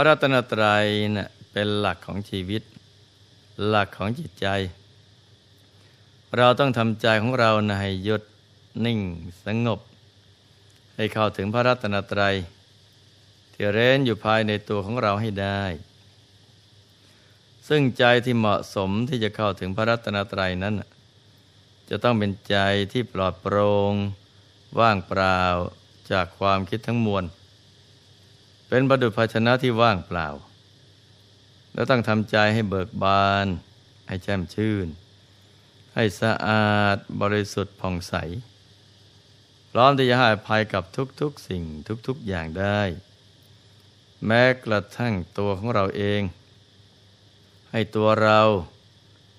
ระรัตนตรัยนะ่ะเป็นหลักของชีวิต หลักของจิตใจ เราต้องทำใจของเรานะให้หยุดนิ่งสงบ ให้เข้าถึงพระรัตนตรัย ที่เร้นอยู่ภายในตัวของเราให้ได้ ซึ่งใจที่เหมาะสมที่จะเข้าถึงพระรัตนตรัยนั้น จะต้องเป็นใจที่ปลอดโปรง่งว่างเปล่าจากความคิดทั้งมวล เป็นประดุจภาชนะที่ว่างเปล่า แล้วต้องทำใจให้เบิกบาน ให้แจ่มชื่น ให้สะอาดบริสุทธิ์ผ่องใส พร้อมที่จะให้ภัยกับทุกๆสิ่งทุกๆอย่างได้ แม้กระทั่งตัวของเราเอง ให้ตัวเรา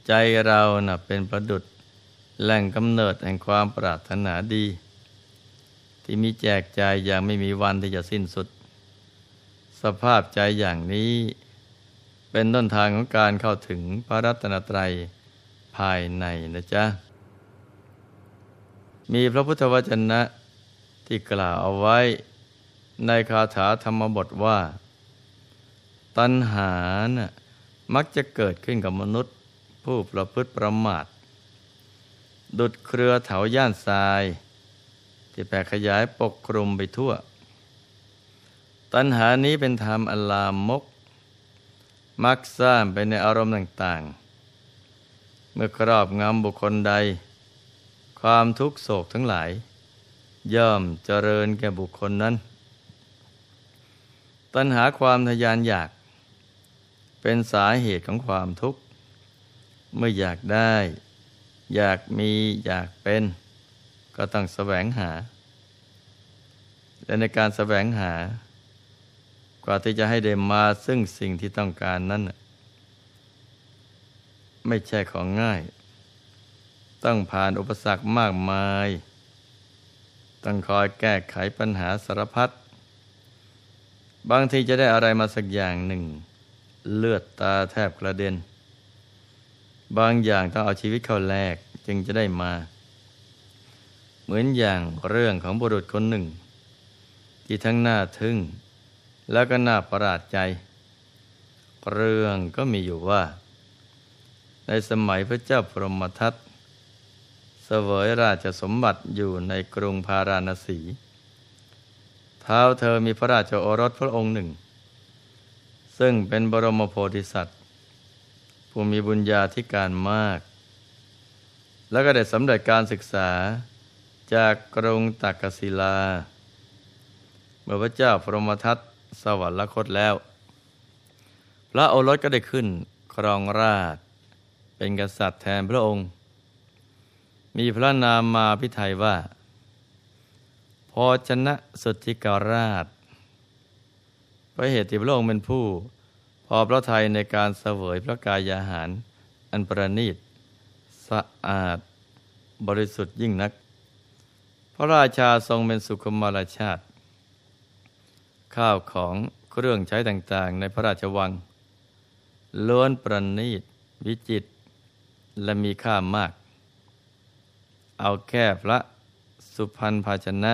ใจเรานะ่ะเป็นประดุจแหล่งกำเนิดแห่งความปรารถนาดี ที่มีแจกใจอย่างไม่มีวันที่จะสิ้นสุด สภาพใจอย่างนี้ เป็นต้นทางของการเข้าถึงพระรัตนตรัยภายในนะจ๊ะ มีพระพุทธวจนะที่กล่าวเอาไว้ในคาถาธรรมบทว่า ตัณหานะ่ะมักจะเกิดขึ้นกับมนุษย์ผู้ประพฤติประมาท ดุดเครือเถาย่านทราย ที่แผ่ขยายปกคลุมไปทั่ว ตัณหานี้เป็นธรรมอลามมก มักสร้างไปในอารมณ์ต่างๆ เมื่อครอบงำบุคคลใด ความทุกโศกทั้งหลาย ย่อมเจริญแก่บุคคลนั้น ตัณหาความทยานอยาก เป็นสาเหตุของความทุกข์ เมื่ออยากได้ อยากมีอยากเป็น ก็ต้องแสวงหา และในการแสวงหา กว่าที่จะให้ได้มาซึ่งสิ่งที่ต้องการนั้นไม่ใช่ของง่าย ต้องผ่านอุปสรรคมากมาย ต้องคอยแก้ไขปัญหาสารพัดบางทีจะได้อะไรมาสักอย่างหนึ่ง เลือดตาแทบกระเด็น บางอย่างต้องเอาชีวิตเข้าแลกจึงจะได้มา เหมือนอย่างเรื่องของบุรุษคนหนึ่ง ที่ทั้งหน่าทึ่ง แล้วก็น่าประหลาดใจ เรื่องก็มีอยู่ว่า ในสมัยพระเจ้าพรหมทัตเสวยราชสมบัติอยู่ในกรุงพาราณสี เท้าเธอมีพระราชโอรสพระองค์หนึ่ง ซึ่งเป็นบรมโพธิสัตว์ ผู้มีบุญญาธิการมาก แล้วก็ได้สำเร็จการศึกษาจากกรุงตักกศิลา เมื่อพระเจ้าพรหมทัต สวรรคตแล้ว พระโอรสก็ได้ขึ้นครองราช เป็นกษัตริย์แทนพระองค์ มีพระนามมาพิไทยว่า พอชนะสุทธิการาชพระเหตุที่พระองค์เป็นผู้ พอพระทัยในการเสวยพระกายอาหาร อันประณีตสะอาดบริสุทธิ์ยิ่งนัก พระราชาทรงเป็นสุขมารชาติ ข้าวของเครื่องใช้ต่างๆ ในพระราชวัง ล้วนประณีต วิจิต และมีค่ามาก เอาแค่พระสุพรรณภาชนะ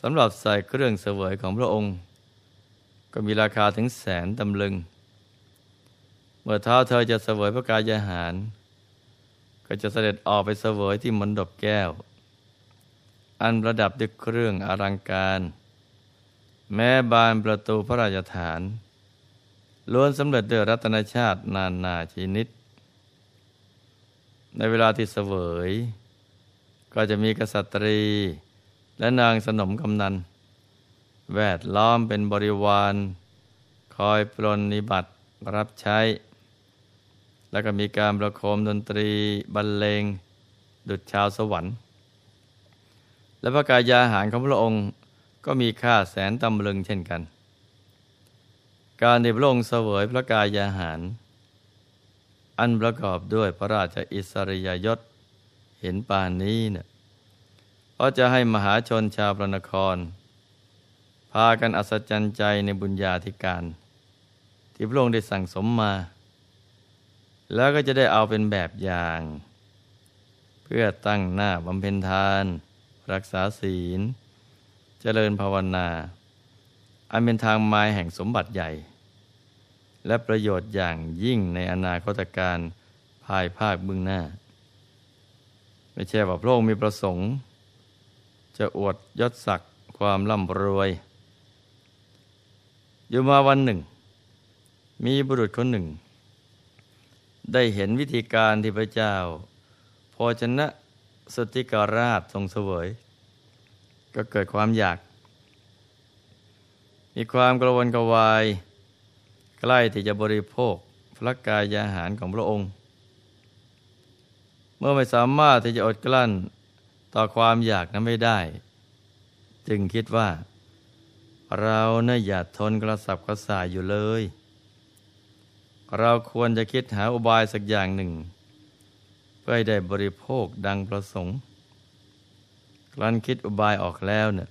สำหรับใส่เครื่องเสวยของพระองค์ ก็มีราคาถึงแสนตำลึง เมื่อเท้าเธอจะเสวยพระกายอาหาร ก็จะเสด็จออกไปเสวยที่มณฑปแก้ว อันประดับด้วยเครื่องอลังการ แม้บานประตูพระราชฐาน ล้วนสำเร็จด้วยรัตนชาตินานาชนิด ในเวลาที่เสวย ก็จะมีกษัตรี และนางสนมกำนัน แวดล้อมเป็นบริวาร คอยปรนนิบัติรับใช้ แล้วก็มีการประโคมดนตรีบรรเลง ดุจชาวสวรรค์ และพระกายาหารของพระองค์ ก็มีค่าแสนตำลึงเช่นกัน การที่พระองค์เสวยพระกายาหาร อันประกอบด้วยพระราชอิสริยยศเห็นปานนี้เนะ่ยก็จะให้มหาชนชาวพระนคร พากันอัศจรรย์ใจในบุญญาธิการ ที่พระองค์ได้สั่งสมมา แล้วก็จะได้เอาเป็นแบบอย่าง เพื่อตั้งหน้าบำเพ็ญทาน รักษาศีล เจริญภาวนา อันเป็นทางไม้แห่งสมบัติใหญ่ และประโยชน์อย่างยิ่งในอนาคตการภายภาคเบื้องหน้า ไม่ใช่ว่าพระองค์มีประสงค์ จะอวดยศศักดิ์ความร่ำรวย อยู่มาวันหนึ่ง มีบุรุษคนหนึ่ง ได้เห็นวิธีการที่พระเจ้า พอชนะสติการาชทรงเสวย ก็เกิดความอยาก มีความกระวนกระวาย ใกล้ที่จะบริโภคพระกายอาหารของพระองค์ เมื่อไม่สามารถที่จะอดกลั้นต่อความอยากนั้นไม่ได้ จึงคิดว่า เราเน่ยอย่าทนกระสับกระส่ายอยู่เลย เราควรจะคิดหาอุบายสักอย่างหนึ่ง เพื่อให้ได้บริโภคดังประสงค์ ครั้นคิดอุบายออกแล้วเนี่ย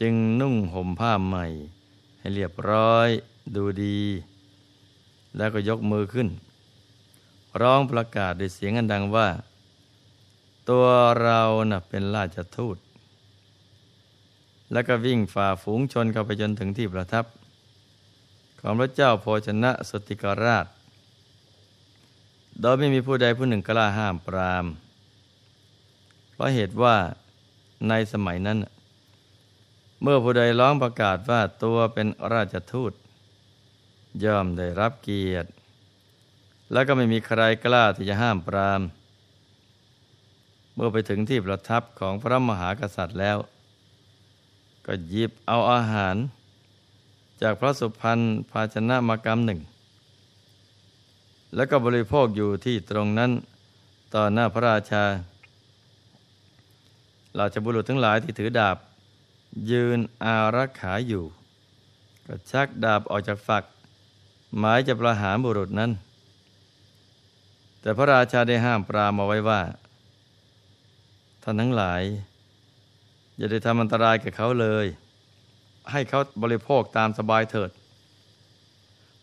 จึงนุ่งห่มผ้าใหม่ ให้เรียบร้อยดูดี แล้วก็ยกมือขึ้น ร้องประกาศด้วยเสียงอันดังว่า ตัวเราน่ะเป็นราชทูต แล้วก็วิ่งฝ่าฝูงชนเข้าไปจนถึงที่ประทับ ของพระเจ้าโพชนะสติกราช โดยไม่มีผู้ใดผู้หนึ่งกล้าห้ามปราม เพราะเหตุว่าในสมัยนั้น เมื่อผู้ใดร้องประกาศว่าตัวเป็นราชทูต ย่อมได้รับเกียรติ แล้วก็ไม่มีใครกล้าที่จะห้ามปราม เมื่อไปถึงที่ประทับของพระมหากษัตริย์แล้ว ก็หยิบเอาอาหาร จากพระสุพรรณภาชนะมากรรมหนึ่ง แล้วก็บริโภคอยู่ที่ตรงนั้นต่อหน้าพระราชา เราชบุรุษทั้งหลายที่ถือดาบ ยืนอารักขาอยู่ ก็ชักดาบออกจากฝัก หมายจะประหารบุรุษนั้น แต่พระราชาได้ห้ามปรามเอาไว้ว่าท่านทั้งหลาย อย่าได้ทำอันตรายแก่เขาเลย ให้เขาบริโภคตามสบายเถิด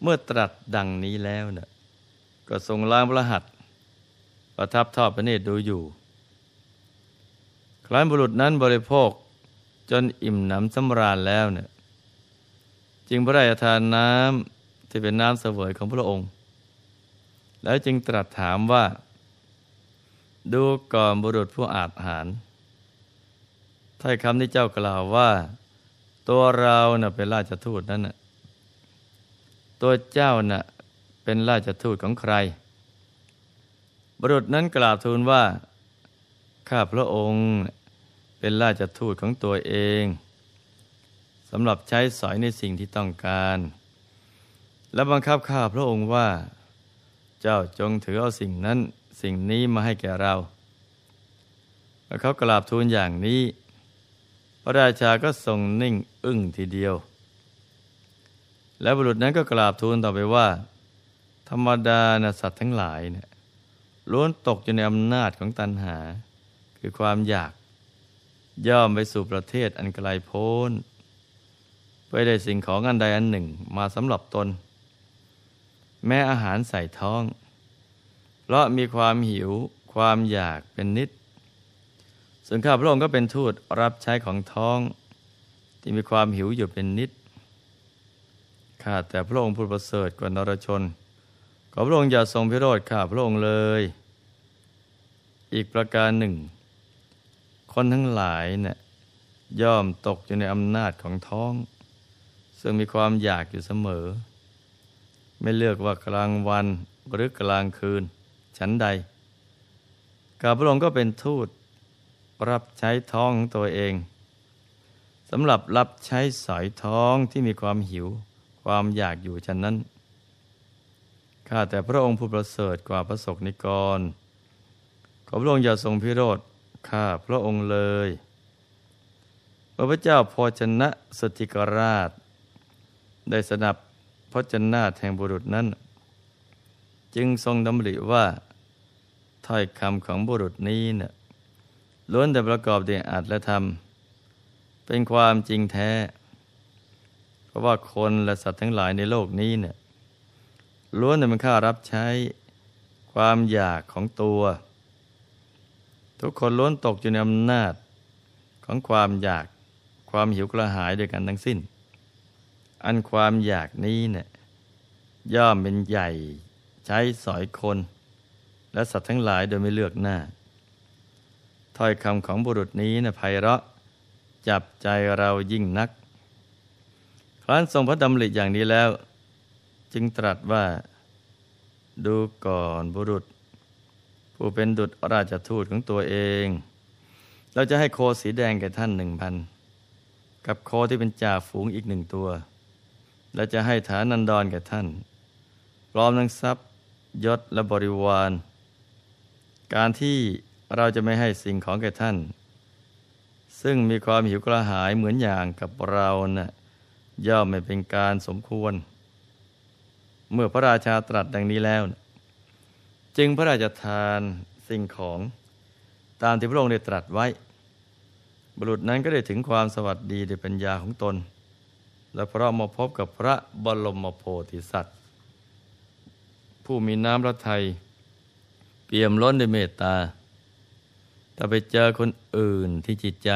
เมื่อตรัสดังนี้แล้วเนะ่ยก็ทรงล้างพระหัตประทับทอดพระเนตรดูอยู่ ครั้นบุรุษนั้นบริโภคจนอิ่มหนำสำราญแล้วเนี่ยจึงพระราชทานน้ำที่เป็นน้ำเสวยของพระองค์ แล้วจึงตรัสถามว่า ดูก่อนบุรุษผู้อาจหารถ้อยคำที่เจ้ากล่าวว่า ตัวเราเน่ะเป็นราชทูตนั่นน่ะตัวเจ้าน่ะเป็นราชทูตของใคร บุรุษนั้นกราบทูลว่า ข้าพระองค์เป็นราชทูตของตัวเองสำหรับใช้สอยในสิ่งที่ต้องการ และบังคับข้าพระองค์ว่า เจ้าจงถือเอาสิ่งนั้นสิ่งนี้มาให้แก่เราแล้วเขากราบทูลอย่างนี้ พระราชาก็ทรงนิ่งอึ้งทีเดียว และบุรุษนั้นก็กราบทูลต่อไปว่า ธรรมดานะสัตว์ทั้งหลายเนะี่ยล้วนตกอยู่ในอำนาจของตัณหา คือความอยากย่อมไปสู่ประเทศอันไกลโพ้นไปได้สิ่งของอันใดอันหนึ่งมาสำหรับตน แม้อาหารใส่ท้อง เพราะมีความหิวความอยากเป็นนิดส่วนข้าพระองค์ก็เป็นทูตรับใช้ของท้อง ที่มีความหิวอยู่เป็นนิดข้าแต่พระองค์ผู้ประเสริฐกว่านรชน ขอพระองค์อย่าทรงพิโรธข้าพระองค์เลย อีกประการหนึ่ง คนทั้งหลายเนะี่ยย่อมตกอยู่ในอำนาจของท้อง ซึ่งมีความอยากอยู่เสมอ ไม่เลือกว่ากลางวันหรือกลางคืน ฉันใดข้าพระองค์ก็เป็นทูตรับใช้ท้องของตัวเองสำหรับรับใช้สอยท้องที่มีความหิว ความอยากอยู่ฉะนั้นข้าแต่พระองค์ผู้ประเสริฐกว่าพระศกนิกร ขอพระองค์อย่าทรงพิโรธ ข้าพระองค์เลยพระพเจ้าพอชนะสติกราช ได้สนับพระชนะแห่งบุรุษนั้น จึงทรงดำริว่าถ้อยคำของบุรุษนี้เนะ่ยล้วนแต่ประกอบด้วยอาจและธรรม เป็นความจริงแท้ เพราะว่าคนและสัตว์ทั้งหลายในโลกนี้เนี่ยล้วนแต่เป็นค่ารับใช้ความอยากของตัว ทุกคนล้วนตกอยู่ในอำนาจของความอยากความหิวกระหายด้วยกันทั้งสิ้น อันความอยากนี้เนี่ยย่อมเป็นใหญ่ใช้สอยคน และสัตว์ทั้งหลายโดยไม่เลือกหน้า ถ้อยคำของบุรุษนี้นะไพเราะจับใจเรายิ่งนัก ครั้นทรงพระดำริอย่างนี้แล้ว จึงตรัสว่า ดูก่อนบุรุษ ผู้เป็นดุจราชทูตของตัวเอง เราจะให้โคสีแดงแก่ท่านหนึ่งพันกับโคที่เป็นจ่าฝูงอีกหนึ่งตัว และจะให้ฐานันดรแก่ท่านพร้อมทั้งทรัพย์ยศและบริวาร การที่เราจะไม่ให้สิ่งของแก่ท่าน ซึ่งมีความหิวกระหายเหมือนอย่างกับเรานะ่ะย่อมไม่เป็นการสมควร เมื่อพระราชาตรัสดังนี้แล้ว จึงพระราชทานสิ่งของตามที่พระองค์ได้ตรัสไว้ บุรุษนั้นก็ได้ถึงความสวัสดีในปัญญาของตน และเพราะมาพบกับพระบรมโพธิสัตว์ ผู้มีน้ำพระทัยเปี่ยมล้นด้วยเมตตาถ้าไปเจอคนอื่นที่จิตใจ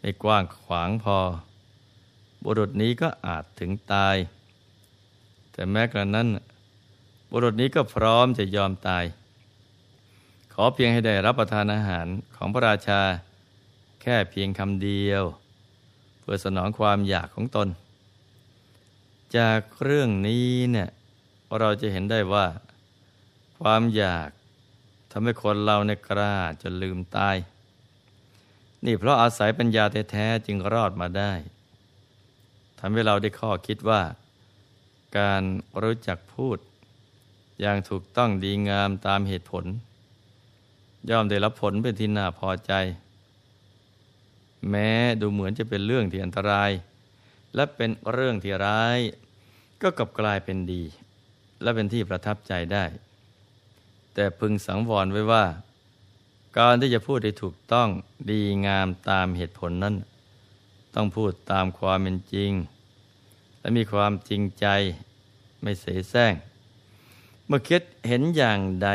ไม่กว้างขวางพอ บุรุษนี้ก็อาจถึงตาย แต่แม้กระนั้น บุรุษนี้ก็พร้อมจะยอมตาย ขอเพียงให้ได้รับประทานอาหารของพระราชา แค่เพียงคำเดียว เพื่อสนองความอยากของตน จากเรื่องนี้เนี่ยเราจะเห็นได้ว่า ความอยากทำให้คนเราในกล้าจนลืมตาย นี่เพราะอาศัยปัญญาแท้ๆจึงรอดมาได้ทำให้เราได้ข้อคิดว่า การรู้จักพูด อย่างถูกต้องดีงามตามเหตุผล ย่อมได้รับผลเป็นที่น่าพอใจ แม้ดูเหมือนจะเป็นเรื่องที่อันตราย และเป็นเรื่องที่ร้าย ก็กลับกลายเป็นดี และเป็นที่ประทับใจได้ แต่พึงสังวรไว้ว่า การที่จะพูดได้ถูกต้องดีงามตามเหตุผลนั้น ต้องพูดตามความเป็นจริง และมีความจริงใจไม่เสแสร้ง มื่อคิดเห็นอย่างใด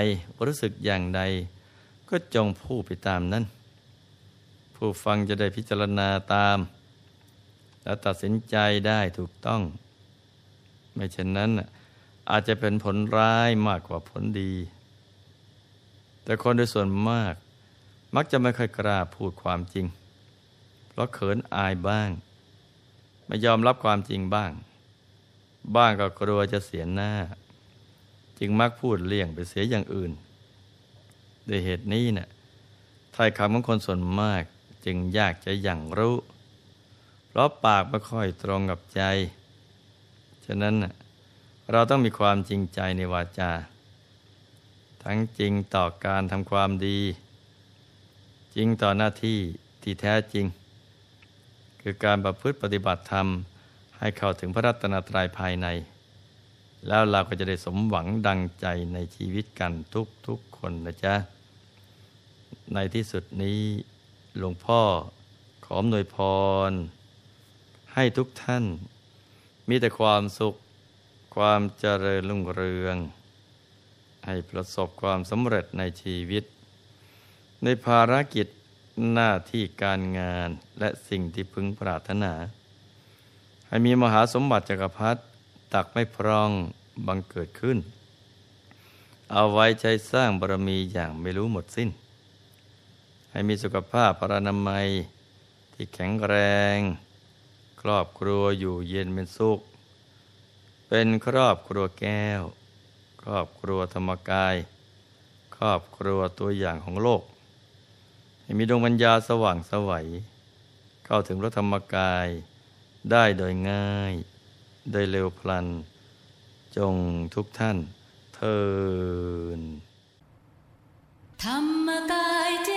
รู้สึกอย่างใด ก็จงพูดไปตามนั้น ผู้ฟังจะได้พิจารณาตาม และตัดสินใจได้ถูกต้อง ไม่เช่นนั้น อาจจะเป็นผลร้ายมากกว่าผลดี แต่คนโดยส่วนมาก มักจะไม่ค่อยกล้าพูดความจริง เพราะเขินอายบ้าง ไม่ยอมรับความจริงบ้าง บ้างก็กลัวจะเสียหน้า จึงมักพูดเลี่ยงไปเสียอย่างอื่นด้วยเหตุนี้เนะ่ยถ้อยคำของคนส่วนมากจึงยากจะอย่างรู้ เพราะปากไม่ค่อยตรงกับใจ ฉะนั้นเราต้องมีความจริงใจในวาจา ทั้งจริงต่อการทำความดี จริงต่อหน้าที่ที่แท้จริง คือการประพฤติปฏิบัติธรรมให้เข้าถึงพระรัตนตรัยภายใน แล้วเราก็จะได้สมหวังดังใจในชีวิตกันทุกทุกคนนะจ๊ะ ในที่สุดนี้หลวงพ่อขอมหน่วยพร ให้ทุกท่าน มีแต่ความสุข ความเจริญรุ่งเรือง ให้ประสบความสำเร็จในชีวิต ในภารกิจหน้าที่การงานและสิ่งที่พึงปรารถนา ให้มีมหาสมบัติจักรพรรดิ ตักไม่พร่องบังเกิดขึ้น เอาไว้ใช้สร้างบารมีอย่างไม่รู้หมดสิ้น ให้มีสุขภาพพรานามัยที่แข็งแรง ครอบครัวอยู่เย็นเป็นสุข เป็นครอบครัวแก้ว ครอบครัวธรรมกาย ครอบครัวตัวอย่างของโลก ให้มีดวงปัญญาสว่างสวัย เข้าถึงพระธรรมกายได้โดยง่าย โดยเร็วพลัน จงทุกท่านเทินธรรมกายเจ